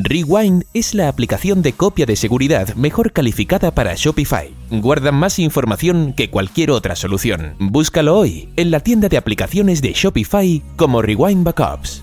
Rewind es la aplicación de copia de seguridad mejor calificada para Shopify. Guarda más información que cualquier otra solución. Búscalo hoy en la tienda de aplicaciones de Shopify como Rewind Backups.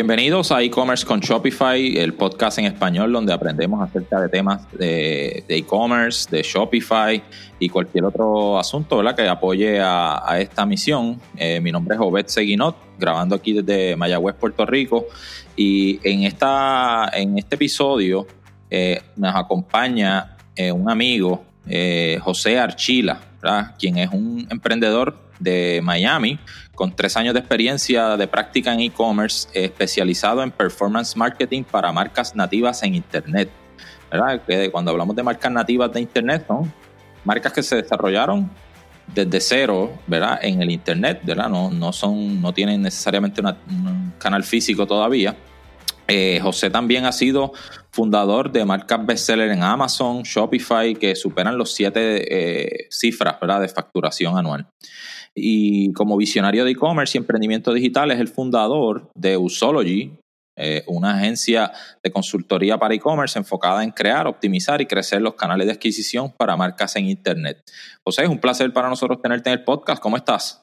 Bienvenidos a e-commerce con Shopify, el podcast en español donde aprendemos acerca de temas de e-commerce, de, Shopify y cualquier otro asunto ¿verdad? que apoye a, esta misión. Eh, mi nombre es Obed Seguinot, grabando aquí desde Mayagüez, Puerto Rico. Y en, esta, en este episodio eh, nos acompaña eh, un amigo, José Archila, quien es un emprendedor de Miami con tres años de experiencia de práctica en e-commerce, especializado en performance marketing para marcas nativas en Internet. cuando hablamos de marcas nativas de Internet, son marcas que se desarrollaron desde cero. En el Internet. No, son, no tienen necesariamente un canal físico todavía. Eh, José también ha sido fundador de marcas bestseller en Amazon, Shopify, que superan los siete eh, cifras de facturación anual y como visionario de e-commerce y emprendimiento digital es el fundador de Usology, eh, una agencia de consultoría para e-commerce enfocada en crear, optimizar y crecer los canales de adquisición para marcas en Internet. José, es un placer para nosotros tenerte en el podcast. ¿Cómo estás?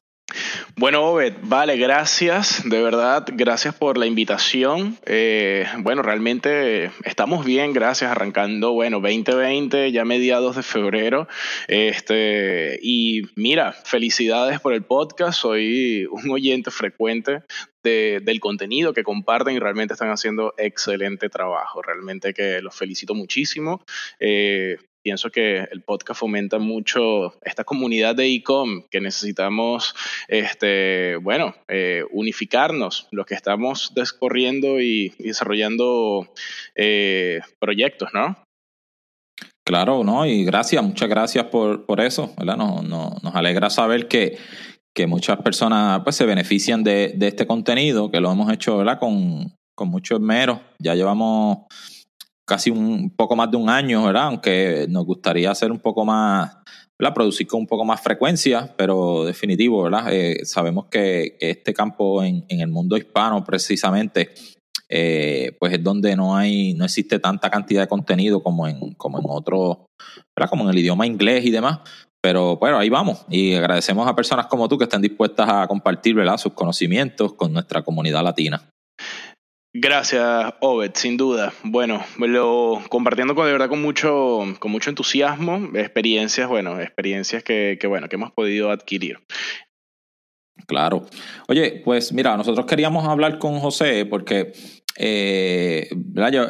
Bueno, Obed, vale, gracias, de verdad, gracias por la invitación. Eh, bueno, realmente estamos bien, gracias, arrancando, bueno, 2020, ya mediados de febrero. Este, y mira, felicidades por el podcast, soy un oyente frecuente del contenido que comparten y realmente están haciendo excelente trabajo. Realmente que los felicito muchísimo. Eh, pienso que el podcast fomenta mucho esta comunidad de e-com que necesitamos, este, bueno, eh, unificarnos, los que estamos descorriendo y, desarrollando eh, proyectos, ¿no? Claro, ¿no? Y gracias, muchas gracias por, por eso, ¿verdad? Nos, nos, alegra saber que, que, muchas personas pues, se benefician de, de, este contenido, que lo hemos hecho, ¿verdad? Con, con mucho esmero. Ya llevamos casi un poco más de un año, ¿verdad? Aunque nos gustaría hacer un poco más, ¿verdad? Producir con un poco más frecuencia, pero definitivo, ¿verdad? Eh, sabemos que, este campo en, el mundo hispano precisamente, eh, pues es donde no hay, no existe tanta cantidad de contenido como en, como en otro, ¿verdad? Como en el idioma inglés y demás. Pero bueno, ahí vamos. Y agradecemos a personas como tú que estén dispuestas a compartir ¿verdad? sus conocimientos con nuestra comunidad latina. Gracias, Obed, sin duda. Bueno, lo compartiendo con de verdad con mucho, con mucho entusiasmo, experiencias, bueno, experiencias que, que bueno, que hemos podido adquirir. Claro. Oye, pues mira, nosotros queríamos hablar con José porque eh,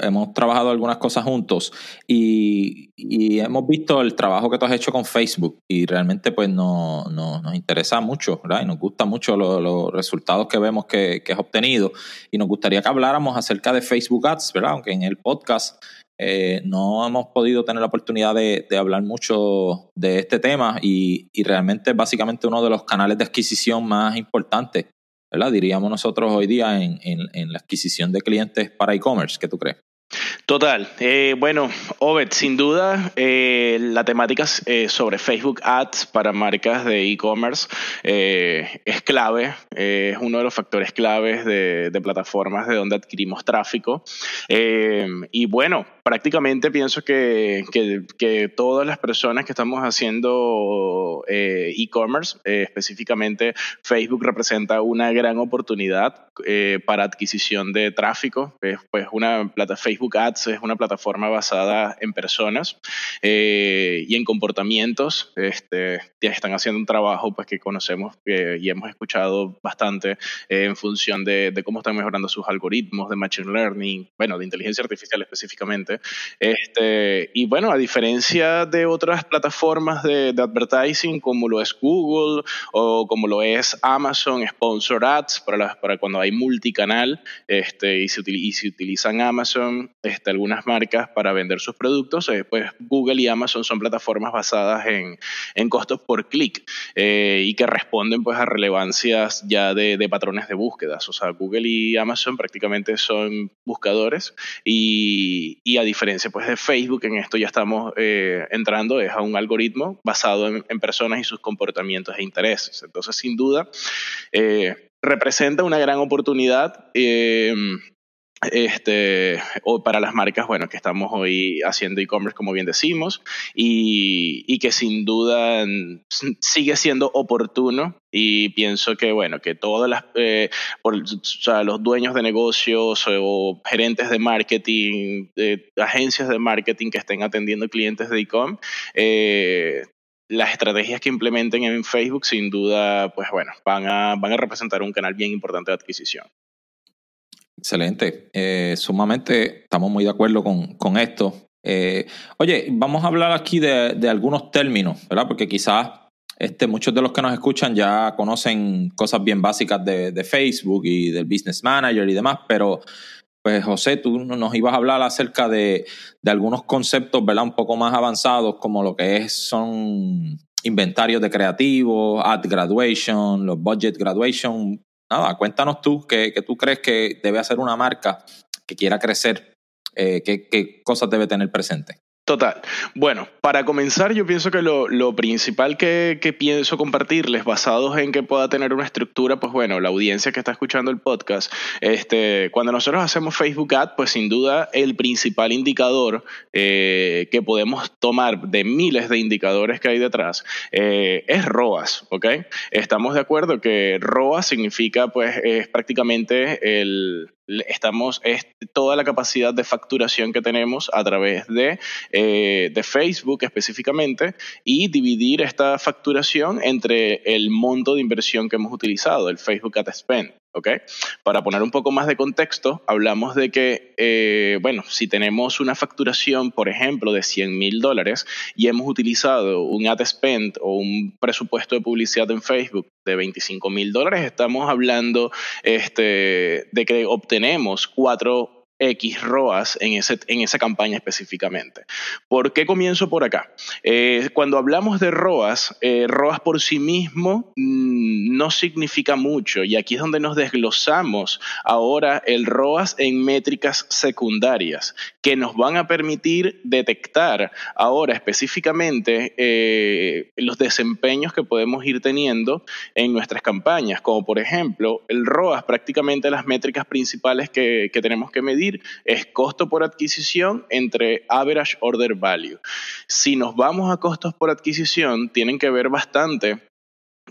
hemos trabajado algunas cosas juntos y, hemos visto el trabajo que tú has hecho con Facebook y realmente pues no, nos interesa mucho ¿verdad? y nos gusta mucho los resultados que vemos que, que has obtenido y nos gustaría que habláramos acerca de Facebook Ads, ¿verdad? aunque en el podcast eh, no hemos podido tener la oportunidad de, hablar mucho de este tema y, y, realmente básicamente uno de los canales de adquisición más importantes ¿verdad? Diríamos nosotros hoy día en, en, la adquisición de clientes para e-commerce. ¿Qué tú crees? Total. Eh, bueno, Obed, sin duda, eh, la temática eh, sobre Facebook Ads para marcas de e-commerce es clave, es uno de los factores claves de, de plataformas de donde adquirimos tráfico. y bueno, prácticamente pienso que, que, todas las personas que estamos haciendo eh, e-commerce, eh, específicamente Facebook representa una gran oportunidad eh, para adquisición de tráfico. pues una plata, Facebook Ads es una plataforma basada en personas y en comportamientos. Este, están haciendo un trabajo pues, que conocemos y hemos escuchado bastante en función de, de cómo están mejorando sus algoritmos de Machine Learning, bueno, de inteligencia artificial específicamente este, y bueno, a diferencia de otras plataformas de, advertising como lo es Google o como lo es Amazon, Sponsor Ads, para, para cuando hay multicanal este, y, se y se utilizan Amazon, este, algunas marcas para vender sus productos, eh, pues Google y Amazon son plataformas basadas en, en costos por clic eh, y que responden pues a relevancias ya de, de patrones de búsquedas. O sea, Google y Amazon prácticamente son buscadores y, y a diferencia pues de Facebook, en esto ya estamos eh, entrando, es a un algoritmo basado en, personas y sus comportamientos e intereses. Entonces, sin duda, eh, representa una gran oportunidad este, o para las marcas, bueno, que estamos hoy haciendo e-commerce, como bien decimos, y, que sin duda sigue siendo oportuno. Y pienso que, bueno, que todas las, eh, los dueños de negocios o gerentes de marketing, agencias de marketing que estén atendiendo clientes de e-com, eh, las estrategias que implementen en Facebook, sin duda, pues bueno, van a, van a representar un canal bien importante de adquisición. Excelente. Eh, sumamente estamos muy de acuerdo con, esto. Eh, oye, vamos a hablar aquí de, algunos términos, ¿verdad? Porque quizás este, muchos de los que nos escuchan ya conocen cosas bien básicas de, Facebook y del Business Manager y demás, pero pues José, tú nos ibas a hablar acerca de, de algunos conceptos, ¿verdad? Un poco más avanzados, como lo que es, son inventarios de creativos, ad graduation, los budget graduation, nada, cuéntanos tú qué, tú crees que debe hacer una marca que quiera crecer, eh, qué, qué cosas debe tener presente. Total. Bueno, para comenzar, yo pienso que lo, principal que, pienso compartirles, basados en que pueda tener una estructura, pues bueno, la audiencia que está escuchando el podcast, este, cuando nosotros hacemos Facebook Ad, pues sin duda el principal indicador eh, que podemos tomar de miles de indicadores que hay detrás eh, es ROAS, ¿ok? Estamos de acuerdo que ROAS significa, pues, es prácticamente el, estamos, es toda la capacidad de facturación que tenemos a través de, eh, de Facebook específicamente y dividir esta facturación entre el monto de inversión que hemos utilizado, el Facebook Ad Spend. Para poner un poco más de contexto, hablamos de que, eh, bueno, si tenemos una facturación, por ejemplo, de 100 mil dólares y hemos utilizado un ad spend o un presupuesto de publicidad en Facebook de 25 mil dólares, estamos hablando este, de que obtenemos cuatro X ROAS en, ese, en esa campaña específicamente. ¿Por qué comienzo por acá? Eh, cuando hablamos de ROAS, eh, ROAS por sí mismo mm, no significa mucho y aquí es donde nos desglosamos ahora el ROAS en métricas secundarias que nos van a permitir detectar ahora específicamente eh, los desempeños que podemos ir teniendo en nuestras campañas, como por ejemplo el ROAS, prácticamente las métricas principales que tenemos que medir es costo por adquisición entre average order value. Si nos vamos a costos por adquisición, tienen que ver bastante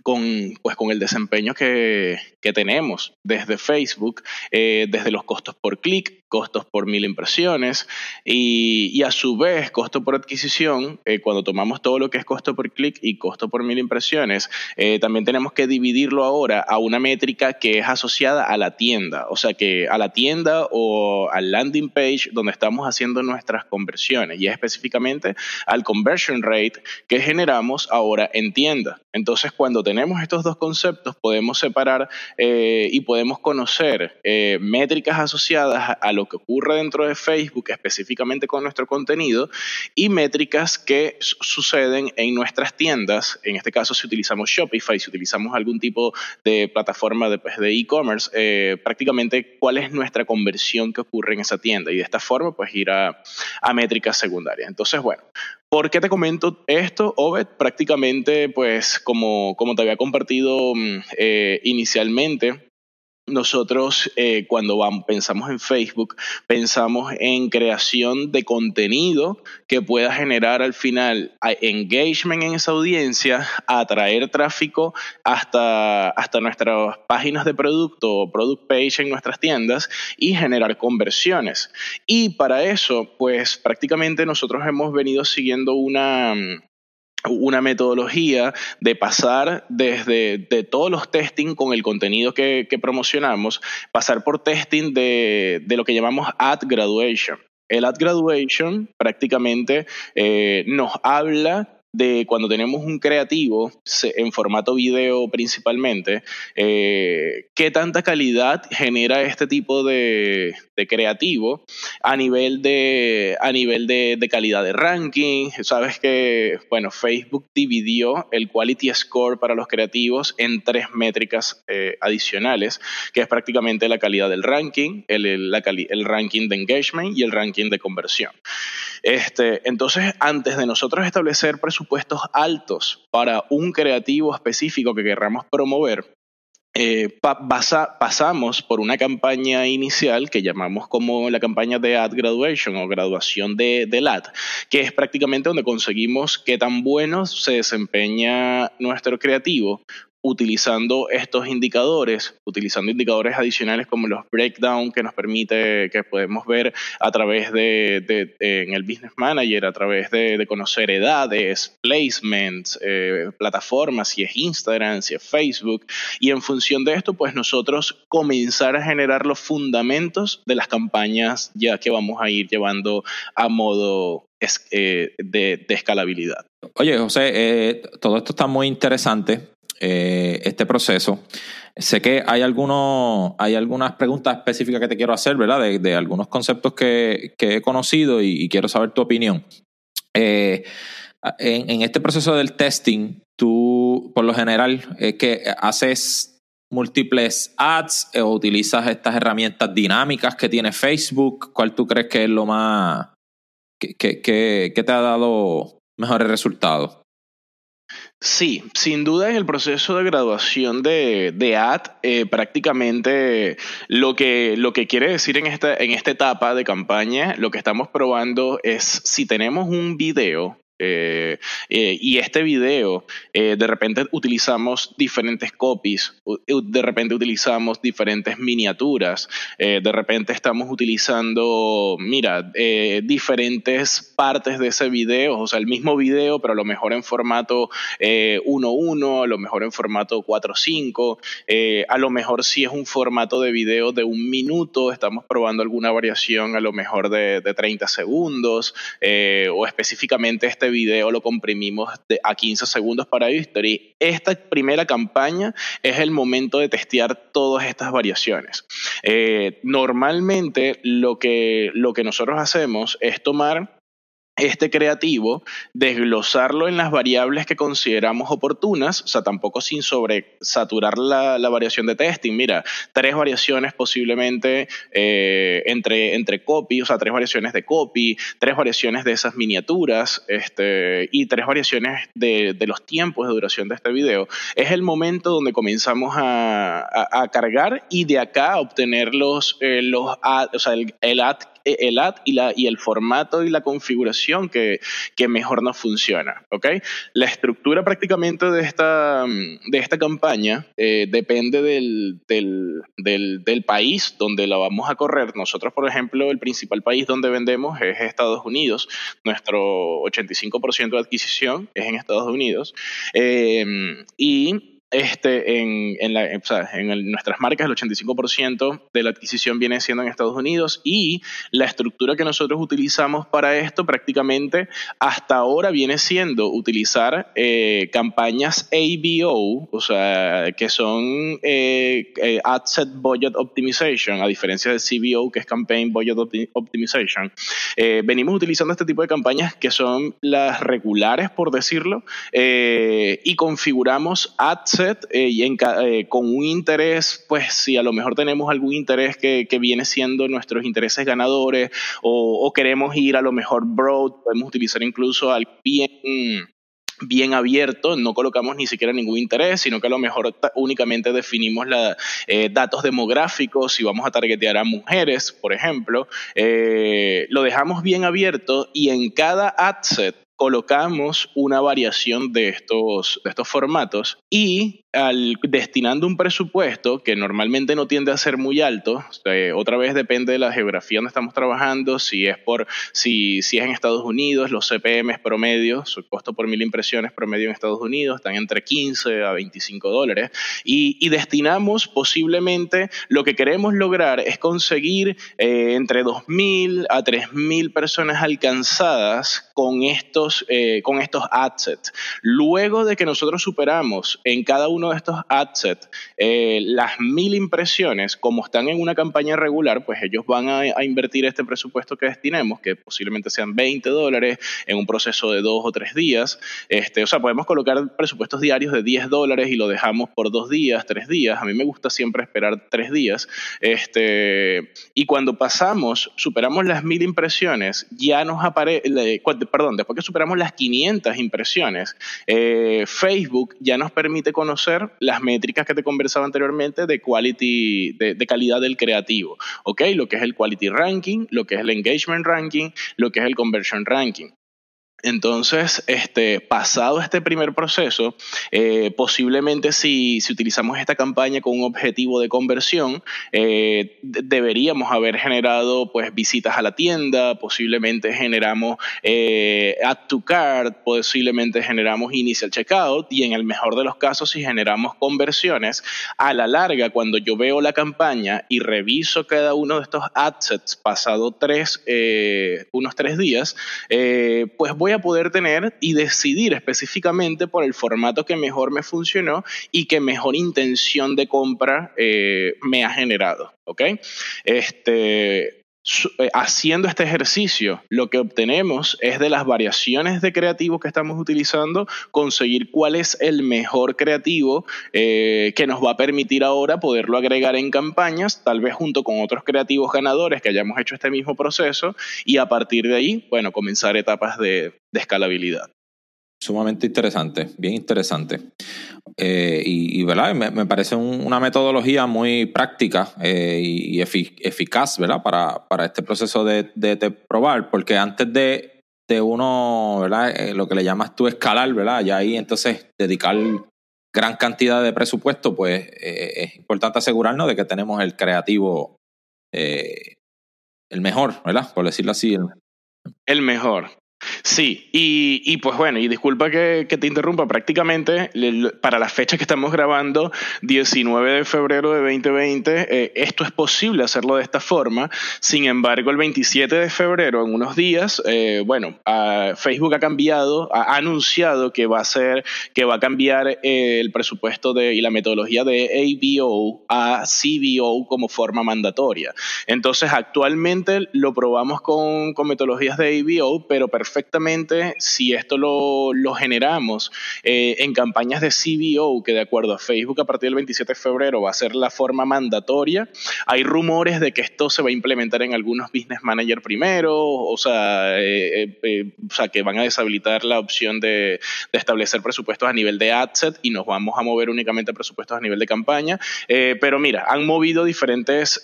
con, pues, con el desempeño que, tenemos desde Facebook, eh, desde los costos por clic, costos por mil impresiones y, a su vez costo por adquisición, eh, cuando tomamos todo lo que es costo por clic y costo por mil impresiones, eh, también tenemos que dividirlo ahora a una métrica que es asociada a la tienda, o sea que a la tienda o al landing page donde estamos haciendo nuestras conversiones y específicamente al conversion rate que generamos ahora en tienda. Entonces cuando tenemos estos dos conceptos podemos separar eh, y podemos conocer métricas asociadas a lo que ocurre dentro de Facebook, específicamente con nuestro contenido, y métricas que suceden en nuestras tiendas. En este caso, si utilizamos Shopify, si utilizamos algún tipo de plataforma de pues, e-commerce, eh, prácticamente cuál es nuestra conversión que ocurre en esa tienda. Y de esta forma, pues ir a, métricas secundarias. Entonces, bueno, ¿Por qué te comento esto, Obed? Prácticamente, pues como, como te había compartido mm, eh, inicialmente, nosotros eh, cuando vamos, pensamos en Facebook, pensamos en creación de contenido que pueda generar al final engagement en esa audiencia, atraer tráfico hasta, hasta nuestras páginas de producto o product page en nuestras tiendas y generar conversiones. Y para eso, pues prácticamente nosotros hemos venido siguiendo una una metodología de pasar desde de todos los testing con el contenido que, promocionamos, pasar por testing de, lo que llamamos ad graduation. El ad graduation prácticamente eh, nos habla de cuando tenemos un creativo en formato video principalmente, eh, qué tanta calidad genera este tipo de, creativo a nivel de a nivel de, calidad de ranking. Sabes que bueno Facebook dividió el quality score para los creativos en tres métricas eh, adicionales, que es prácticamente la calidad del ranking, el, el ranking de engagement y el ranking de conversión. Este, entonces, antes de nosotros establecer presupuestos altos para un creativo específico que querramos promover, eh, pasamos por una campaña inicial que llamamos como la campaña de ad graduation o graduación de, ad, que es prácticamente donde conseguimos qué tan bueno se desempeña nuestro creativo utilizando estos indicadores, utilizando indicadores adicionales como los breakdown que nos permite, que podemos ver a través de, en el Business Manager, a través de, conocer edades, placements, eh, plataformas, si es Instagram, si es Facebook, y en función de esto, pues nosotros comenzar a generar los fundamentos de las campañas ya que vamos a ir llevando a modo eh, de, escalabilidad. Oye, José, eh, todo esto está muy interesante. Eh, este proceso. Sé que hay, algunos, hay algunas preguntas específicas que te quiero hacer, ¿verdad? De, algunos conceptos que, he conocido y, quiero saber tu opinión. Eh, en, este proceso del testing, tú, por lo general, que haces múltiples ads o utilizas estas herramientas dinámicas que tiene Facebook. ¿Cuál tú crees que es lo más... que, que te ha dado mejores resultados? Sí, sin duda en el proceso de graduación de, de AD, eh, prácticamente lo que, lo que quiere decir en esta, en esta etapa de campaña, lo que estamos probando es si tenemos un video eh, eh, y este video, eh, de repente utilizamos diferentes copies, de repente utilizamos diferentes miniaturas, de repente estamos utilizando, mira, diferentes partes de ese video, o sea, el mismo video, pero a lo mejor en formato 1.1, a lo mejor en formato 4.5, a lo mejor si es un formato de video de un minuto, estamos probando alguna variación a lo mejor de, de 30 segundos, o específicamente este este video lo comprimimos a 15 segundos para History. Esta primera campaña es el momento de testear todas estas variaciones. Eh, normalmente lo que, lo que nosotros hacemos es tomar este creativo, desglosarlo en las variables que consideramos oportunas, o sea, tampoco sin sobresaturar la, la variación de testing. Mira, tres variaciones posiblemente eh, entre, entre copy, o sea, tres variaciones de copy, tres variaciones de esas miniaturas este, y tres variaciones de, de los tiempos de duración de este video. Es el momento donde comenzamos a, a, cargar y de acá obtener los, eh, los o sea, el, el ad el ad y, la, y el formato y la configuración que, que mejor nos funciona. ¿okay? La estructura prácticamente de esta, de esta campaña eh, depende del, del, del, del, país donde la vamos a correr. Nosotros, por ejemplo, el principal país donde vendemos es Estados Unidos. Nuestro 85% de adquisición es en Estados Unidos. Eh, y este, en, nuestras marcas, el 85% de la adquisición viene siendo en Estados Unidos y la estructura que nosotros utilizamos para esto prácticamente hasta ahora viene siendo utilizar eh, campañas ABO, o sea, que son eh, eh, Ad Set Budget Optimization, a diferencia de CBO, que es Campaign Budget Optimization. venimos utilizando este tipo de campañas que son las regulares, por decirlo, y configuramos eh, y eh, con un interés, pues si a lo mejor tenemos algún interés que, viene siendo nuestros intereses ganadores o, queremos ir a lo mejor broad, podemos utilizar incluso al bien bien abierto, no colocamos ni siquiera ningún interés, sino que a lo mejor únicamente definimos la, eh, datos demográficos, si vamos a targetear a mujeres, por ejemplo, lo dejamos bien abierto y en cada ad set colocamos una variación de estos, de estos formatos y al destinando un presupuesto que normalmente no tiende a ser muy alto, otra vez depende de la geografía donde estamos trabajando, si es por si, si es en Estados Unidos, los CPM promedios, su costo por mil impresiones promedio en Estados Unidos están entre 15 a 25 dólares y, y destinamos posiblemente lo que queremos lograr es conseguir eh, entre 2.000 a 3.000 personas alcanzadas con estos eh, con estos adsets. Luego de que nosotros superamos en cada uno de estos adsets eh, las mil impresiones, como están en una campaña regular, pues ellos van a, a, invertir este presupuesto que destinemos, que posiblemente sean 20 dólares, en un proceso de dos o tres días. Este, o sea, podemos colocar presupuestos diarios de 10 dólares y lo dejamos por dos días, tres días. A mí me gusta siempre esperar tres días. Este, y cuando pasamos, superamos las mil impresiones, ya nos aparece, perdón, después que superamos las 500 impresiones, eh, Facebook ya nos permite conocer las métricas que te conversaba anteriormente de quality, de, calidad del creativo, ¿ok? Lo que es el quality ranking, lo que es el engagement ranking, lo que es el conversion ranking. Entonces, este, pasado este primer proceso, eh, posiblemente si, si, utilizamos esta campaña con un objetivo de conversión, eh, deberíamos haber generado pues, visitas a la tienda, posiblemente generamos eh, add to cart, posiblemente generamos initial checkout y en el mejor de los casos si generamos conversiones, a la larga cuando yo veo la campaña y reviso cada uno de estos adsets pasado tres, unos tres días, pues voy a poder tener y decidir específicamente por el formato que mejor me funcionó y que mejor intención de compra eh, me ha generado. ¿Ok? Este, haciendo este ejercicio, lo que obtenemos es de las variaciones de creativos que estamos utilizando, conseguir cuál es el mejor creativo eh, que nos va a permitir ahora poderlo agregar en campañas, tal vez junto con otros creativos ganadores que hayamos hecho este mismo proceso y a partir de ahí, bueno, comenzar etapas de, escalabilidad. Sumamente interesante, bien interesante. Eh, y, ¿verdad? Me, parece una metodología muy práctica eh, y, eficaz ¿verdad? Para, para este proceso de, probar, porque antes de, de uno, ¿verdad? Eh, lo que le llamas tú escalar, ¿verdad? Ya ahí entonces dedicar gran cantidad de presupuesto, pues es importante asegurarnos de que tenemos el creativo, el mejor, ¿verdad? Por decirlo así. El mejor. Sí, y, y, pues bueno, y disculpa que, que te interrumpa, prácticamente para la fecha que estamos grabando, 19 de febrero de 2020, eh, esto es posible hacerlo de esta forma. Sin embargo, el 27 de febrero, en unos días, eh, bueno, Facebook ha cambiado, ha anunciado que va a ser, que va a cambiar el presupuesto de, y la metodología de ABO a CBO como forma mandatoria. Entonces, actualmente lo probamos con, con metodologías de ABO, pero perfectamente si esto lo, lo generamos eh, en campañas de CBO, que de acuerdo a Facebook a partir del 27 de febrero va a ser la forma mandatoria. Hay rumores de que esto se va a implementar en algunos business manager primero, o sea, eh, eh, o sea que van a deshabilitar la opción de, de, establecer presupuestos a nivel de adset y nos vamos a mover únicamente a presupuestos a nivel de campaña. pero mira, han movido diferentes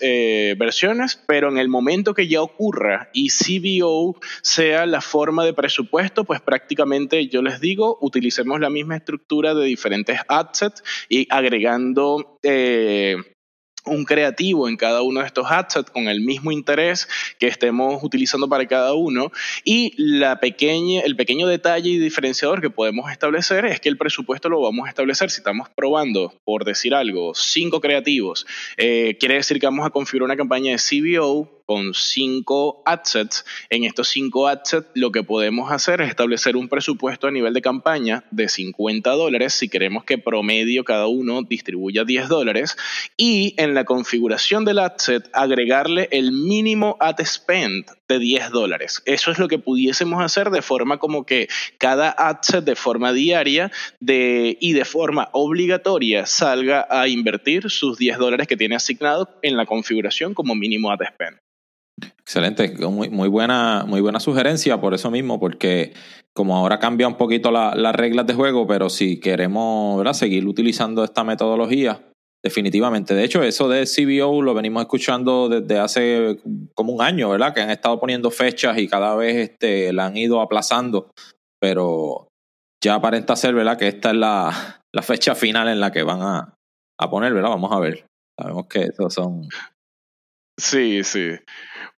versiones, pero en el momento que ya ocurra y CBO sea la forma de presupuesto, pues prácticamente yo les digo, utilicemos la misma estructura de diferentes assets y agregando... Eh, un creativo en cada uno de estos assets con el mismo interés que estemos utilizando para cada uno y la pequeña, el pequeño detalle y diferenciador que podemos establecer es que el presupuesto lo vamos a establecer si estamos probando, por decir algo, cinco creativos. Eh, quiere decir que vamos a configurar una campaña de CBO con cinco assets. En estos cinco assets lo que podemos hacer es establecer un presupuesto a nivel de campaña de 50 dólares si queremos que promedio cada uno distribuya 10 dólares y en la configuración del asset agregarle el mínimo ad spend de 10 dólares. Eso es lo que pudiésemos hacer de forma como que cada asset de forma diaria y de forma obligatoria salga a invertir sus 10 dólares que tiene asignado en la configuración como mínimo ad spend. Excelente, muy, buena, muy buena sugerencia por eso mismo, porque como ahora cambia un poquito las reglas de juego, pero si queremos ¿verdad? seguir utilizando esta metodología, definitivamente. De hecho, eso de CBO lo venimos escuchando desde hace como un año, ¿verdad? Que han estado poniendo fechas y cada vez este, la han ido aplazando, pero ya aparenta ser, ¿verdad? Que esta es la, la fecha final en la que van a, a poner, ¿verdad? Vamos a ver. Sabemos que esos son Sí, sí.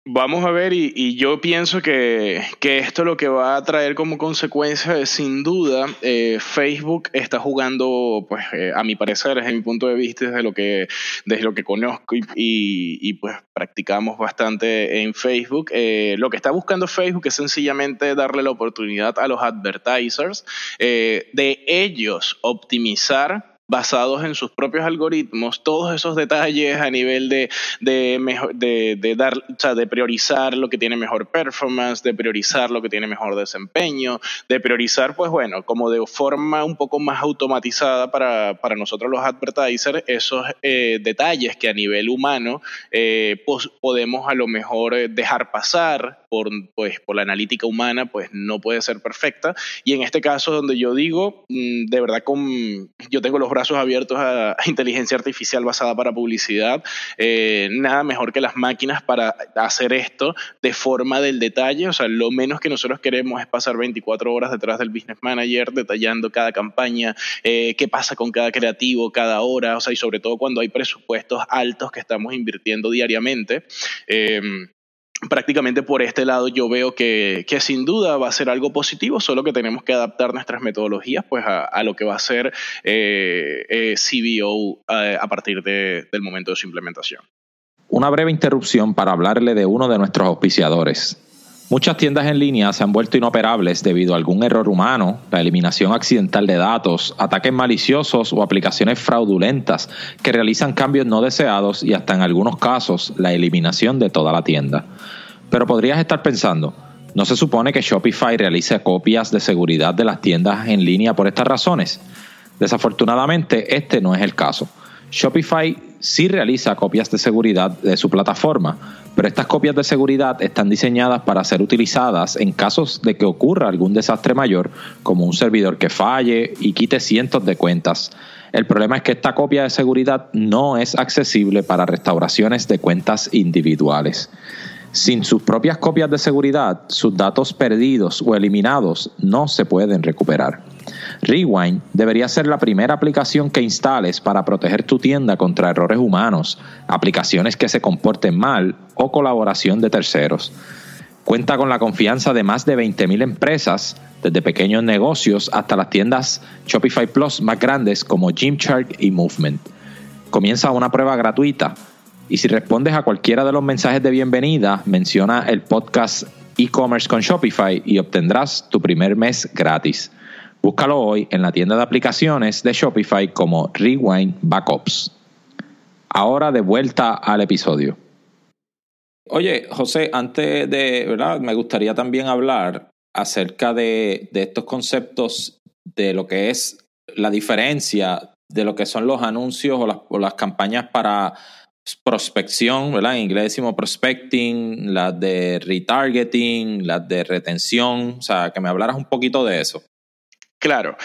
Vamos a ver, y, yo pienso que, esto lo que va a traer como consecuencia es sin duda, eh, Facebook está jugando, pues eh, a mi parecer, desde mi punto de vista, desde lo que, desde lo que conozco y, pues practicamos bastante en Facebook, eh, lo que está buscando Facebook es sencillamente darle la oportunidad a los advertisers de ellos optimizar basados en sus propios algoritmos, todos esos detalles a nivel de, de, mejor, de, de dar, o sea, de priorizar lo que tiene mejor performance, de priorizar lo que tiene mejor desempeño, de priorizar, pues bueno, como de forma un poco más automatizada para, para nosotros los advertisers, esos eh, detalles que a nivel humano eh, podemos a lo mejor eh, dejar pasar por, pues, por la analítica humana, pues no puede ser perfecta. Y en este caso, donde yo digo, mm, de verdad, con, yo tengo los brazos abiertos a, inteligencia artificial basada para publicidad. Eh, nada mejor que las máquinas para hacer esto de forma del detalle. O sea, lo menos que nosotros queremos es pasar 24 horas detrás del business manager detallando cada campaña, eh, qué pasa con cada creativo, cada hora, o sea, y sobre todo cuando hay presupuestos altos que estamos invirtiendo diariamente. Eh, prácticamente por este lado yo veo que, sin duda va a ser algo positivo, solo que tenemos que adaptar nuestras metodologías pues a, lo que va a ser eh, eh, CBO eh, a partir del momento de su implementación. Una breve interrupción para hablarle de uno de nuestros auspiciadores. Muchas tiendas en línea se han vuelto inoperables debido a algún error humano, la eliminación accidental de datos, ataques maliciosos o aplicaciones fraudulentas que realizan cambios no deseados y hasta en algunos casos la eliminación de toda la tienda. Pero podrías estar pensando, ¿no se supone que Shopify realice copias de seguridad de las tiendas en línea por estas razones? Desafortunadamente, este no es el caso. Shopify sí realiza copias de seguridad de su plataforma, pero estas copias de seguridad están diseñadas para ser utilizadas en casos de que ocurra algún desastre mayor, como un servidor que falle y quite cientos de cuentas. El problema es que esta copia de seguridad no es accesible para restauraciones de cuentas individuales. Sin sus propias copias de seguridad, sus datos perdidos o eliminados no se pueden recuperar. Rewind debería ser la primera aplicación que instales para proteger tu tienda contra errores humanos, aplicaciones que se comporten mal o colaboración de terceros. Cuenta con la confianza de más de 20.000 empresas, desde pequeños negocios hasta las tiendas Shopify Plus más grandes como Gymshark y Movement. Comienza una prueba gratuita y si respondes a cualquiera de los mensajes de bienvenida, menciona el podcast e-commerce con Shopify y obtendrás tu primer mes gratis. Búscalo hoy en la tienda de aplicaciones de Shopify como Rewind Backups. Ahora de vuelta al episodio. Oye, José, antes de, ¿verdad? Me gustaría también hablar acerca de, estos conceptos de lo que es la diferencia de lo que son los anuncios o las campañas para prospección, ¿verdad? En inglés decimos prospecting, las de retargeting, las de retención, o sea, que me hablaras un poquito de eso. Claro,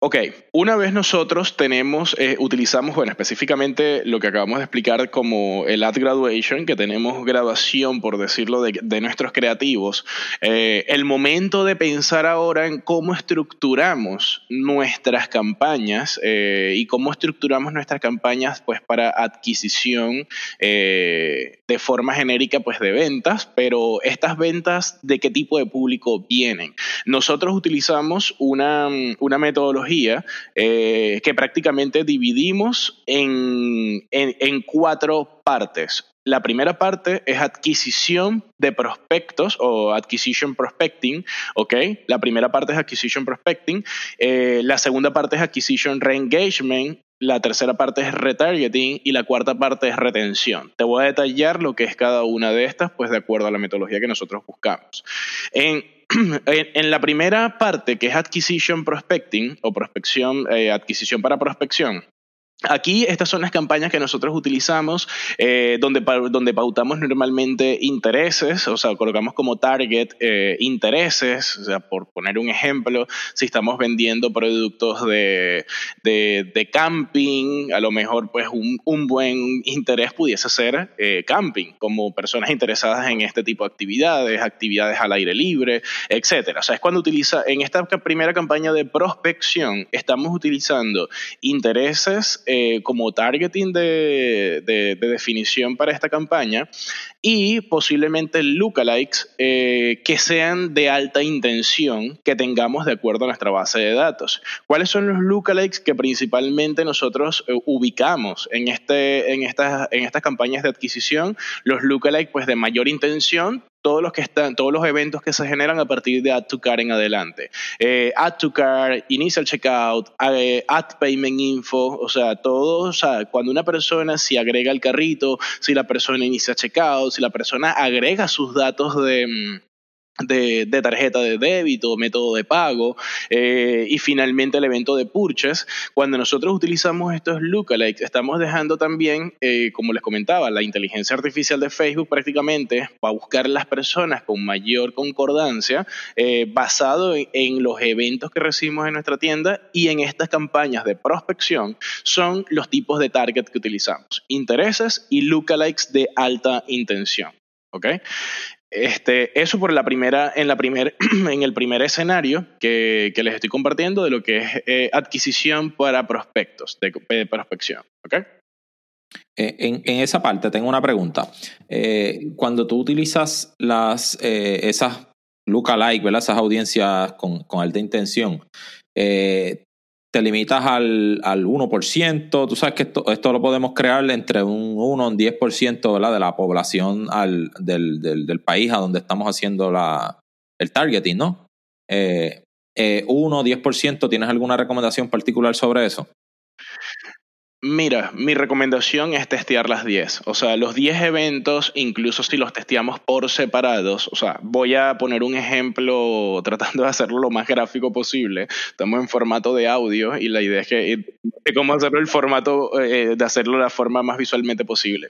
Ok, una vez nosotros tenemos, eh, utilizamos, bueno, específicamente lo que acabamos de explicar como el ad graduation, que tenemos graduación, por decirlo, de, nuestros creativos, eh, el momento de pensar ahora en cómo estructuramos nuestras campañas eh, y cómo estructuramos nuestras campañas pues para adquisición de forma genérica pues de ventas, pero estas ventas de qué tipo de público vienen. Nosotros utilizamos una, una metodología eh, que prácticamente dividimos en, en, cuatro partes. La primera parte es adquisición de prospectos o acquisition prospecting, ¿ok? La primera parte es acquisition prospecting. Eh, la segunda parte es acquisition reengagement. La tercera parte es retargeting y la cuarta parte es retención. Te voy a detallar lo que es cada una de estas, pues de acuerdo a la metodología que nosotros buscamos. en la primera parte, que es Acquisition Prospecting o prospección, eh, adquisición para prospección, Aquí estas son las campañas que nosotros utilizamos, eh, donde, donde pautamos normalmente intereses, o sea, colocamos como target eh, intereses, o sea, por poner un ejemplo, si estamos vendiendo productos de, de, camping, a lo mejor pues un, un buen interés pudiese ser eh, camping, como personas interesadas en este tipo de actividades, actividades al aire libre, etcétera. O sea, es cuando utiliza, en esta primera campaña de prospección, estamos utilizando intereses eh, como targeting de, de, definición para esta campaña y posiblemente lookalikes eh, que sean de alta intención que tengamos de acuerdo a nuestra base de datos. ¿Cuáles son los lookalikes que principalmente nosotros eh, ubicamos en, este, en, estas, en estas campañas de adquisición? Los lookalikes pues de mayor intención todos los que están, todos los eventos que se generan a partir de Add to Car en adelante. Eh, add to Car, Initial Checkout, eh, Add Payment Info, o sea, todo, o sea, cuando una persona si agrega el carrito, si la persona inicia checkout, si la persona agrega sus datos de de, tarjeta de débito, método de pago eh, y finalmente el evento de purchase. Cuando nosotros utilizamos estos lookalikes, estamos dejando también, eh, como les comentaba, la inteligencia artificial de Facebook prácticamente va a buscar las personas con mayor concordancia eh, basado en, en, los eventos que recibimos en nuestra tienda y en estas campañas de prospección son los tipos de target que utilizamos, intereses y lookalikes de alta intención. ¿ok? Este, eso por la primera, en, la primer, en el primer escenario que, les estoy compartiendo de lo que es eh, adquisición para prospectos, de, prospección. ¿okay? Eh, en, esa parte tengo una pregunta. Eh, cuando tú utilizas las, esas lookalike, ¿verdad? esas audiencias con, con alta intención, te limitas al, al 1%, tú sabes que esto, esto, lo podemos crear entre un 1 y un 10% ¿verdad? de la población al, del, del, del, país a donde estamos haciendo la, el targeting, ¿no? Eh, eh, 1 o 10%, ¿tienes alguna recomendación particular sobre eso? Mira, mi recomendación es testear las 10. O sea, los 10 eventos, incluso si los testeamos por separados, o sea, voy a poner un ejemplo tratando de hacerlo lo más gráfico posible. Estamos en formato de audio y la idea es que eh, cómo hacerlo el formato eh, de hacerlo de la forma más visualmente posible.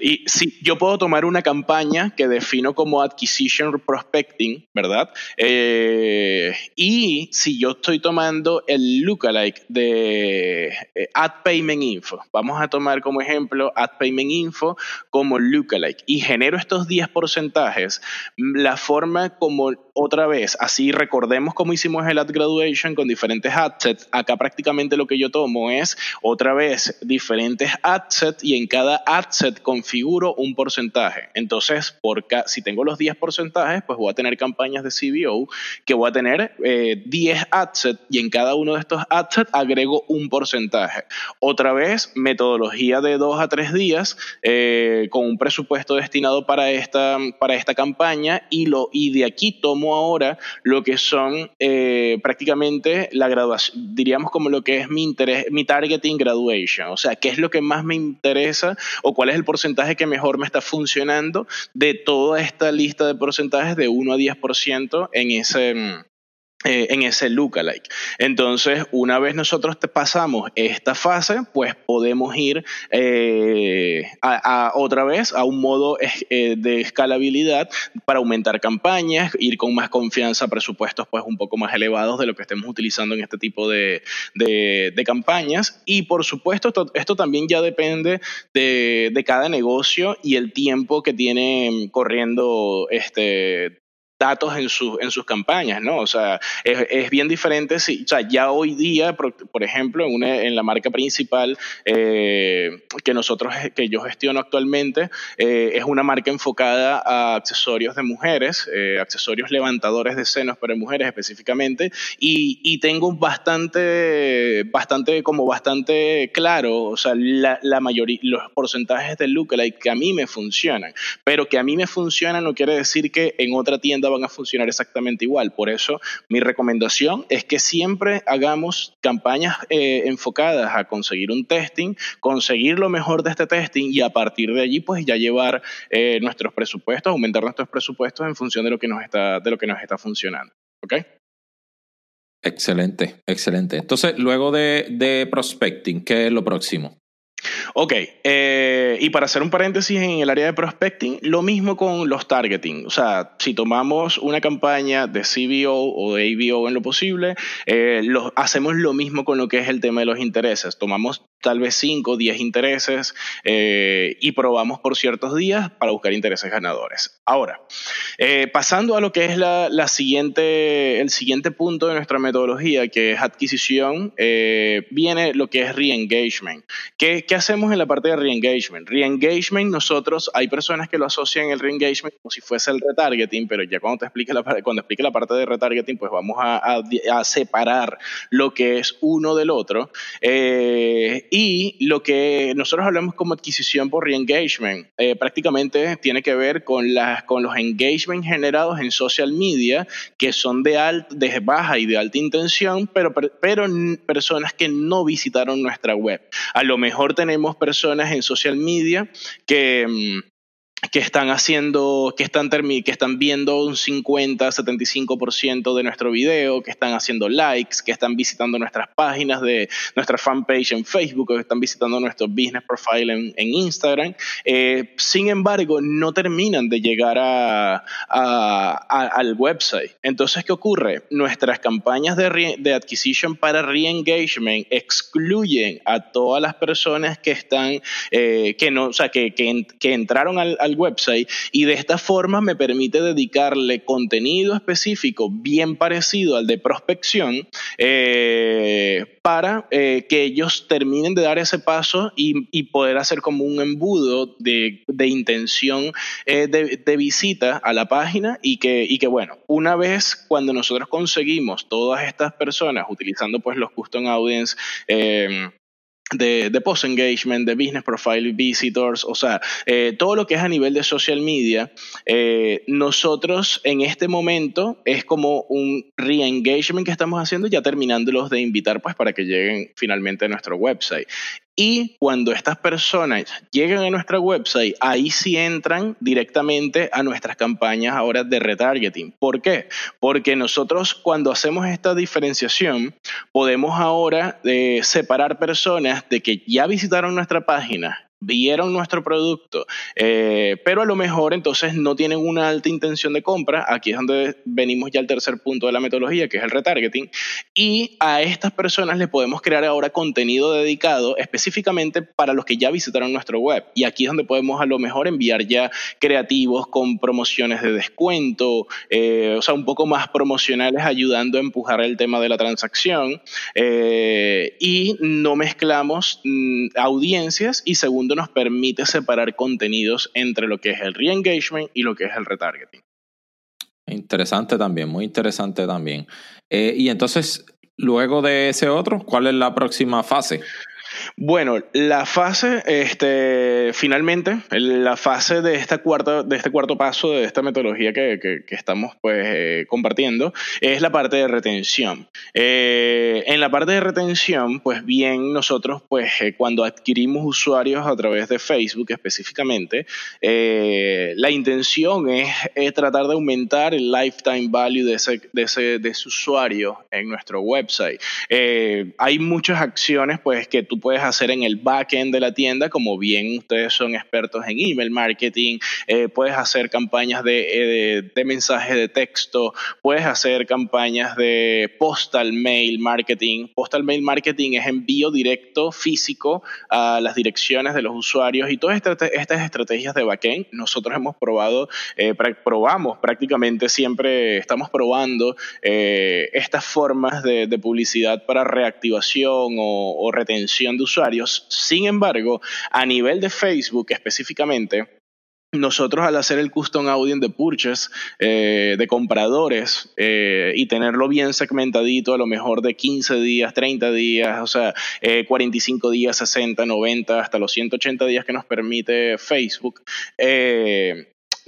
Y si yo puedo tomar una campaña que defino como acquisition prospecting, ¿verdad? Eh, y si yo estoy tomando el lookalike de ad payment Info. Vamos a tomar como ejemplo Ad Payment Info como lookalike y genero estos 10 porcentajes. La forma como otra vez, así recordemos cómo hicimos el Ad Graduation con diferentes adsets. Acá prácticamente lo que yo tomo es otra vez diferentes adsets y en cada adset configuro un porcentaje. Entonces, por si tengo los 10 porcentajes, pues voy a tener campañas de CBO que voy a tener 10 eh, adsets y en cada uno de estos adsets agrego un porcentaje. Otra vez, metodología de dos a tres días eh, con un presupuesto destinado para esta, para esta campaña y, lo, y de aquí tomo ahora lo que son eh, prácticamente la graduación, diríamos como lo que es mi interés, mi targeting graduation, o sea, qué es lo que más me interesa o cuál es el porcentaje que mejor me está funcionando de toda esta lista de porcentajes de 1 a 10% en ese eh, en ese lookalike. Entonces, una vez nosotros pasamos esta fase, pues podemos ir eh, a, otra vez a un modo eh, de escalabilidad para aumentar campañas, ir con más confianza presupuestos pues un poco más elevados de lo que estemos utilizando en este tipo de, campañas. Y por supuesto, esto, esto también ya depende de, de, cada negocio y el tiempo que tiene corriendo este datos en, su, en sus campañas, ¿no? O sea, es, es bien diferente si, o sea, ya hoy día, por, por ejemplo, en, una, en, la marca principal eh, que nosotros, que yo gestiono actualmente, eh, es una marca enfocada a accesorios de mujeres, eh, accesorios levantadores de senos para mujeres específicamente, y, y, tengo bastante, bastante, como bastante claro, o sea, la, la mayoría, los porcentajes de lookalike que a mí me funcionan, pero que a mí me funcionan no quiere decir que en otra tienda van a funcionar exactamente igual. Por eso mi recomendación es que siempre hagamos campañas eh, enfocadas a conseguir un testing, conseguir lo mejor de este testing y a partir de allí pues ya llevar eh, nuestros presupuestos, aumentar nuestros presupuestos en función de lo que nos está, de lo que nos está funcionando. ¿Ok? Excelente, excelente. Entonces, luego de, de prospecting, ¿qué es lo próximo? Ok, eh, y para hacer un paréntesis en el área de prospecting, lo mismo con los targeting. O sea, si tomamos una campaña de CBO o de ABO en lo posible, eh, hacemos lo mismo con lo que es el tema de los intereses. Tomamos tal vez 5, 10 intereses eh, y probamos por ciertos días para buscar intereses ganadores. Ahora, eh, pasando a lo que es la, siguiente, el siguiente punto de nuestra metodología, que es adquisición, eh, viene lo que es re-engagement. ¿Qué, ¿Qué, hacemos en la parte de re-engagement? Re-engagement, nosotros, hay personas que lo asocian el re-engagement como si fuese el retargeting, pero ya cuando te explique la, cuando explique la parte de retargeting, pues vamos a, separar lo que es uno del otro. Y lo que nosotros hablamos como adquisición por re-engagement, eh, prácticamente tiene que ver con, las, con los engagement generados en social media, que son de, de baja y de alta intención, pero, pero personas que no visitaron nuestra web. A lo mejor tenemos personas en social media que mm, que están haciendo, que están, que están viendo un 50, 75% de nuestro video, que están haciendo likes, que están visitando nuestras páginas de nuestra fanpage en Facebook, que están visitando nuestro business profile en, Instagram. Eh, sin embargo, no terminan de llegar a, al website. Entonces, ¿qué ocurre? Nuestras campañas de, de adquisition para re-engagement excluyen a todas las personas que están, eh, que no, o sea, que, que, que entraron al website y de esta forma me permite dedicarle contenido específico bien parecido al de prospección eh, para eh, que ellos terminen de dar ese paso y, poder hacer como un embudo de, intención eh, de, visita a la página y que, y que bueno, una vez cuando nosotros conseguimos todas estas personas utilizando pues los custom audience de, de post-engagement, de business profile visitors, o sea, eh, todo lo que es a nivel de social media, eh, nosotros en este momento es como un re-engagement que estamos haciendo, ya terminándolos de invitar pues para que lleguen finalmente a nuestro website. Y cuando estas personas llegan a nuestra website, ahí sí entran directamente a nuestras campañas ahora de retargeting. ¿Por qué? Porque nosotros cuando hacemos esta diferenciación, podemos ahora eh, separar personas de que ya visitaron nuestra página vieron nuestro producto, eh, pero a lo mejor entonces no tienen una alta intención de compra. Aquí es donde venimos ya al tercer punto de la metodología, que es el retargeting. Y a estas personas les podemos crear ahora contenido dedicado específicamente para los que ya visitaron nuestro web. Y aquí es donde podemos a lo mejor enviar ya creativos con promociones de descuento, eh, o sea, un poco más promocionales ayudando a empujar el tema de la transacción. Eh, y no mezclamos mm, audiencias y segundo nos permite separar contenidos entre lo que es el re-engagement y lo que es el retargeting. Interesante también, muy interesante también. Eh, y entonces, luego de ese otro, ¿cuál es la próxima fase? Bueno, la fase, este, finalmente, la fase de, esta cuarta, de este cuarto paso de esta metodología que, estamos pues, eh, compartiendo es la parte de retención. Eh, en la parte de retención, pues bien, nosotros pues eh, cuando adquirimos usuarios a través de Facebook específicamente, la intención es, tratar de aumentar el lifetime value de ese, de ese, de ese usuario en nuestro website. hay muchas acciones pues que tú puedes hacer en el backend de la tienda, como bien ustedes son expertos en email marketing, eh, puedes hacer campañas de, eh, de, mensaje de texto, puedes hacer campañas de postal mail marketing. Postal mail marketing es envío directo físico a las direcciones de los usuarios y todas estas, estrategias de backend nosotros hemos probado, eh, probamos prácticamente siempre, estamos probando estas formas de, publicidad para reactivación o retención de usuarios. Sin embargo, a nivel de Facebook específicamente, nosotros al hacer el custom audience de purchase eh, de compradores eh, y tenerlo bien segmentadito a lo mejor de 15 días, 30 días, o sea, 45 eh, días, 60, 90, hasta los 180 días que nos permite Facebook,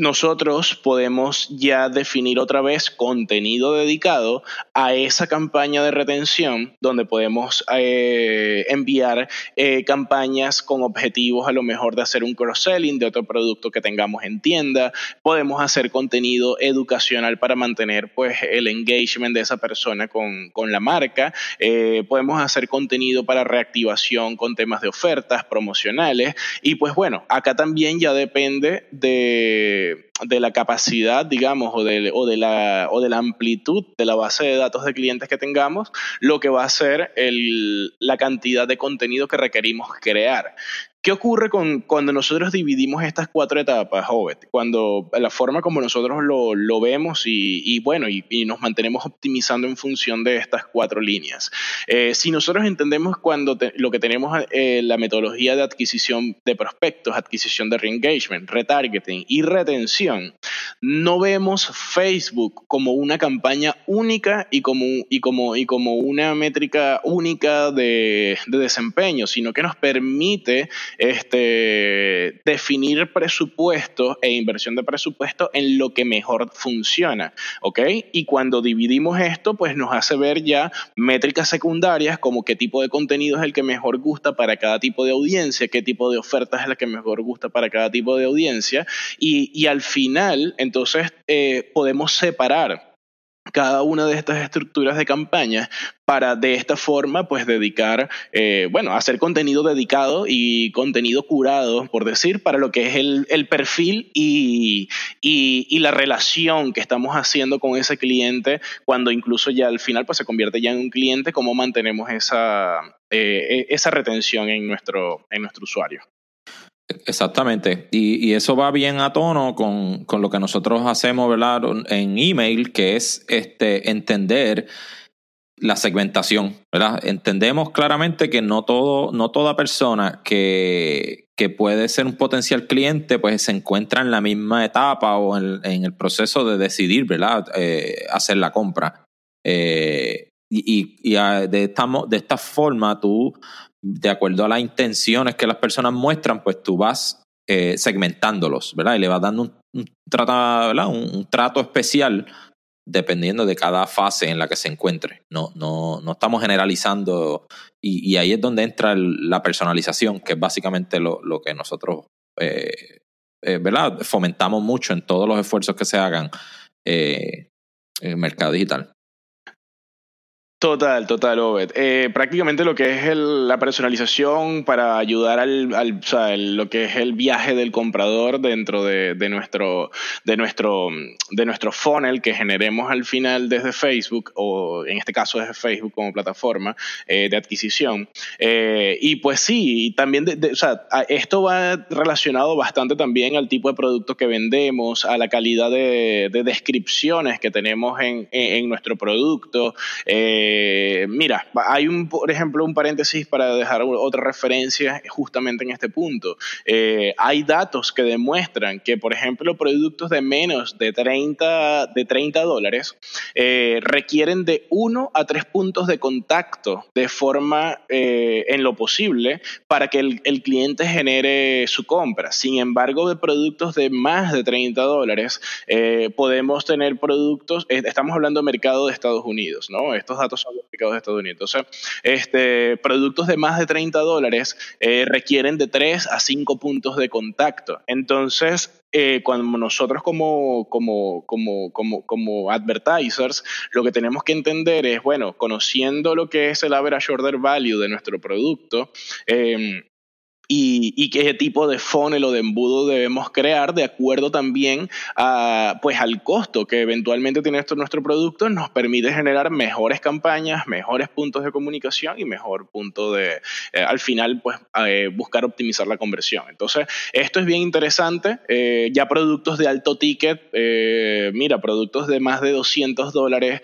nosotros podemos ya definir otra vez contenido dedicado a esa campaña de retención donde podemos eh, enviar eh, campañas con objetivos a lo mejor de hacer un cross-selling de otro producto que tengamos en tienda. Podemos hacer contenido educacional para mantener pues el engagement de esa persona con, la marca. Eh, podemos hacer contenido para reactivación con temas de ofertas promocionales. Y pues bueno, acá también ya depende de de, la capacidad, digamos, o de, o, de la, o de la amplitud de la base de datos de clientes que tengamos, lo que va a ser el, la cantidad de contenido que requerimos crear. ¿Qué ocurre con, cuando nosotros dividimos estas cuatro etapas, Hobbit? Cuando la forma como nosotros lo, vemos y, bueno, y, nos mantenemos optimizando en función de estas cuatro líneas. Eh, si nosotros entendemos cuando lo que tenemos eh, la metodología de adquisición de prospectos, adquisición de reengagement, retargeting y retención, no vemos Facebook como una campaña única y como, y como, y como una métrica única de desempeño, sino que nos permite este, definir presupuesto e inversión de presupuesto en lo que mejor funciona, ¿ok? Y cuando dividimos esto, pues nos hace ver ya métricas secundarias como qué tipo de contenido es el que mejor gusta para cada tipo de audiencia, qué tipo de ofertas es la que mejor gusta para cada tipo de audiencia y, y al final, entonces, eh, podemos separar cada una de estas estructuras de campaña para de esta forma pues dedicar, eh, bueno, hacer contenido dedicado y contenido curado, por decir, para lo que es el, perfil y, y, la relación que estamos haciendo con ese cliente cuando incluso ya al final pues se convierte ya en un cliente, cómo mantenemos esa, eh, e, esa retención en nuestro, en nuestro usuario. Exactamente. Y, eso va bien a tono con, lo que nosotros hacemos, ¿verdad? En email, que es este entender la segmentación, ¿verdad? Entendemos claramente que no todo, no toda persona que, que puede ser un potencial cliente, pues se encuentra en la misma etapa o en, el proceso de decidir, ¿verdad? Eh, hacer la compra. Eh, y, y, de, esta, de esta forma tú de acuerdo a las intenciones que las personas muestran, pues tú vas eh, segmentándolos, ¿verdad? Y le vas dando un, trato, especial dependiendo de cada fase en la que se encuentre. No, no, no estamos generalizando y, ahí es donde entra la personalización, que es básicamente lo, que nosotros eh, eh, ¿verdad? fomentamos mucho en todos los esfuerzos que se hagan en el mercado digital. Total, total, Obed. Eh, prácticamente lo que es la personalización para ayudar al, al lo que es el viaje del comprador dentro de, de, nuestro, de, nuestro, de nuestro funnel que generemos al final desde Facebook, o en este caso desde Facebook como plataforma eh, de adquisición. Eh, y pues sí, también o sea, esto va relacionado bastante también al tipo de producto que vendemos, a la calidad de, de descripciones que tenemos en, en, nuestro producto. Eh, eh, mira, hay un, por ejemplo, un paréntesis para dejar otra referencia justamente en este punto. Eh, hay datos que demuestran que, por ejemplo, productos de menos de 30, de 30 dólares eh, requieren de 1 a 3 puntos de contacto de forma en lo posible para que el, el, cliente genere su compra. Sin embargo, de productos de más de 30 dólares, podemos tener productos, estamos hablando de mercado de Estados Unidos, ¿no? Estos datos son los mercados de Estados Unidos. Entonces, este, productos de más de 30 dólares eh, requieren de 3 a 5 puntos de contacto. Entonces, eh, cuando nosotros como, como, como, como, como advertisers, lo que tenemos que entender es, bueno, conociendo lo que es el average order value de nuestro producto, eh, y, qué tipo de funnel o de embudo debemos crear de acuerdo también a, pues, al costo que eventualmente tiene esto nuestro producto, nos permite generar mejores campañas, mejores puntos de comunicación y mejor punto de, eh, al final, pues, eh, buscar optimizar la conversión. Entonces, esto es bien interesante. Eh, ya productos de alto ticket, mira, productos de más de 200 dólares,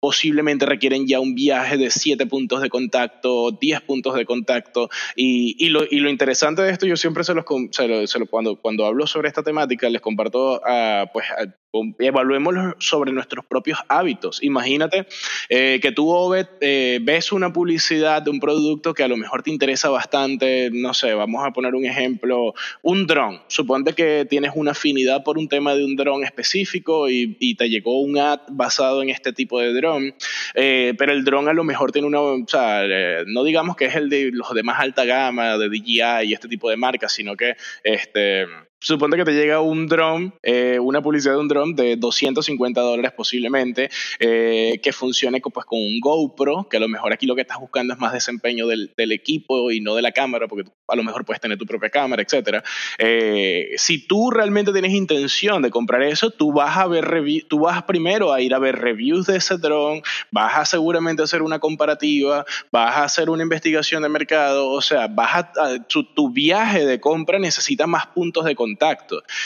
posiblemente requieren ya un viaje de 7 puntos de contacto, 10 puntos de contacto. Y, y, lo, y lo, interesante de esto, yo siempre se los, se cuando, cuando hablo sobre esta temática, les comparto a, pues, a, evaluemos sobre nuestros propios hábitos. Imagínate eh, que tú, Obed, eh, ves una publicidad de un producto que a lo mejor te interesa bastante, no sé, vamos a poner un ejemplo, un dron. Suponte que tienes una afinidad por un tema de un dron específico y, te llegó un ad basado en este tipo de dron, eh, pero el dron a lo mejor tiene una, o sea, no digamos que es el de los de más alta gama, de DJI y este tipo de marcas, sino que este suponte que te llega un drone, eh, una publicidad de un drone de 250 dólares posiblemente, eh, que funcione pues, con un GoPro, que a lo mejor aquí lo que estás buscando es más desempeño del, equipo y no de la cámara, porque a lo mejor puedes tener tu propia cámara, etc. Eh, si tú realmente tienes intención de comprar eso, tú vas a ver tú vas primero a ir a ver reviews de ese drone, vas a seguramente hacer una comparativa, vas a hacer una investigación de mercado, o sea, vas a, tu, tu viaje de compra necesita más puntos de contacto.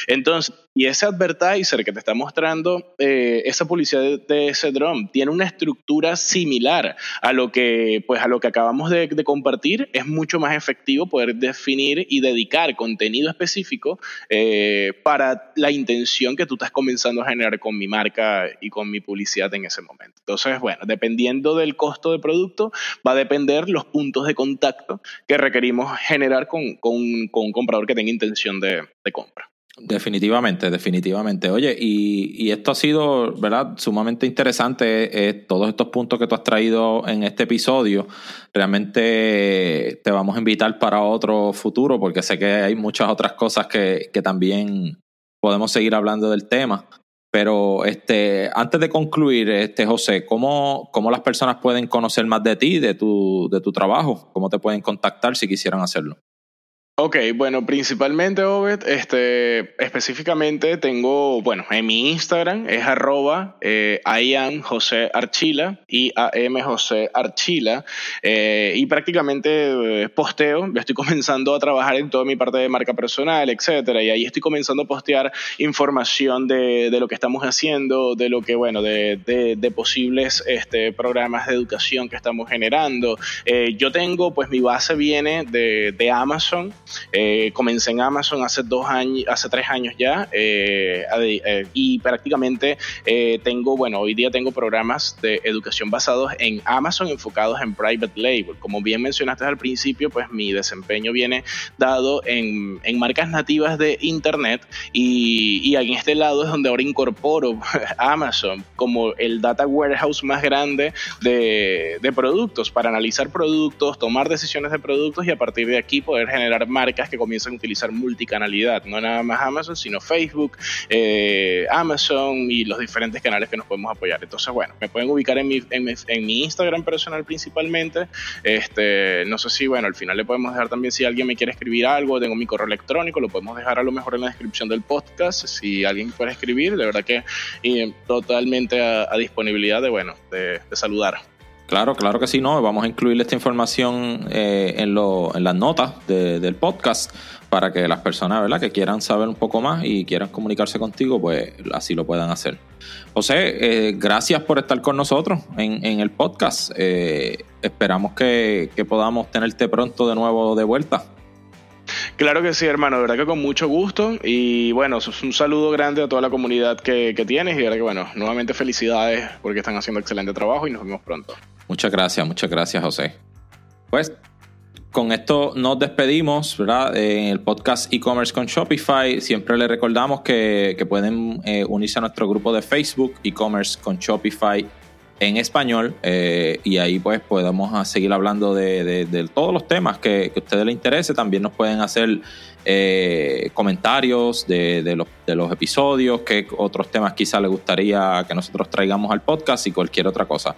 Entonces, y ese advertiser que te está mostrando eh, esa publicidad de, ese drone tiene una estructura similar a lo que, pues, a lo que acabamos de, compartir. Es mucho más efectivo poder definir y dedicar contenido específico eh, para la intención que tú estás comenzando a generar con mi marca y con mi publicidad en ese momento. Entonces, bueno, dependiendo del costo de producto, va a depender los puntos de contacto que requerimos generar con, un comprador que tenga intención de compra. Definitivamente, definitivamente. Oye, y, esto ha sido, ¿verdad? Sumamente interesante, eh, todos estos puntos que tú has traído en este episodio. Realmente te vamos a invitar para otro futuro, porque sé que hay muchas otras cosas que, que también podemos seguir hablando del tema. Pero este, antes de concluir, este, José, ¿cómo, ¿cómo las personas pueden conocer más de ti, de tu, de tu trabajo? ¿Cómo te pueden contactar si quisieran hacerlo? Ok, bueno, principalmente, Obed, este, específicamente tengo, bueno, en mi Instagram es arroba eh, José Archila, I A M José Archila, eh, y prácticamente eh, posteo, estoy comenzando a trabajar en toda mi parte de marca personal, etcétera, y ahí estoy comenzando a postear información de, de lo que estamos haciendo, de lo que, bueno, de, de, de posibles este, programas de educación que estamos generando. Eh, yo tengo, pues mi base viene de Amazon, eh, comencé en Amazon hace dos años, hace tres años ya, eh, eh, y prácticamente tengo, bueno, hoy día tengo programas de educación basados en Amazon enfocados en private label. Como bien mencionaste al principio, pues mi desempeño viene dado en, marcas nativas de Internet y, y, en este lado es donde ahora incorporo Amazon como el data warehouse más grande de, de productos para analizar productos, tomar decisiones de productos y a partir de aquí poder generar marcas que comienzan a utilizar multicanalidad, no nada más Amazon, sino Facebook, eh, Amazon y los diferentes canales que nos podemos apoyar. Entonces, bueno, me pueden ubicar en mi, en mi, Instagram personal principalmente. Este, no sé si, bueno, al final le podemos dejar también si alguien me quiere escribir algo, tengo mi correo electrónico, lo podemos dejar a lo mejor en la descripción del podcast. Si alguien quiere escribir, de verdad que totalmente a, disponibilidad de, bueno, de saludar. Claro, claro que sí, no. Vamos a incluir esta información eh, en, lo, en las notas del podcast para que las personas ¿verdad? que quieran saber un poco más y quieran comunicarse contigo, pues así lo puedan hacer. José, eh, gracias por estar con nosotros en, en el podcast. Eh, esperamos que, que podamos tenerte pronto de nuevo de vuelta. Claro que sí, hermano, de verdad que con mucho gusto. Y bueno, un saludo grande a toda la comunidad que, que tienes. Y de verdad que bueno, nuevamente felicidades porque están haciendo excelente trabajo y nos vemos pronto. Muchas gracias, muchas gracias, José. Pues con esto nos despedimos, ¿verdad? En el podcast e-commerce con Shopify. Siempre les recordamos que, pueden eh, unirse a nuestro grupo de Facebook, e-commerce con Shopify en español. Eh, y ahí pues podemos seguir hablando de, todos los temas que, que, a ustedes les interese. También nos pueden hacer eh, comentarios de, los, de, los, episodios, qué otros temas quizá les gustaría que nosotros traigamos al podcast y cualquier otra cosa.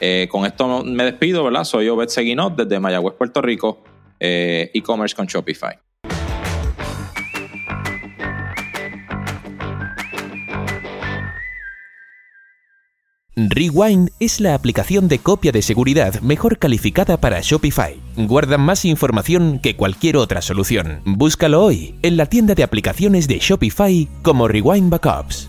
Eh, con esto me despido, ¿verdad? Soy Obed Seguinot desde Mayagüez, Puerto Rico, eh, e-commerce con Shopify. Rewind es la aplicación de copia de seguridad mejor calificada para Shopify. Guarda más información que cualquier otra solución. Búscalo hoy en la tienda de aplicaciones de Shopify como Rewind Backups.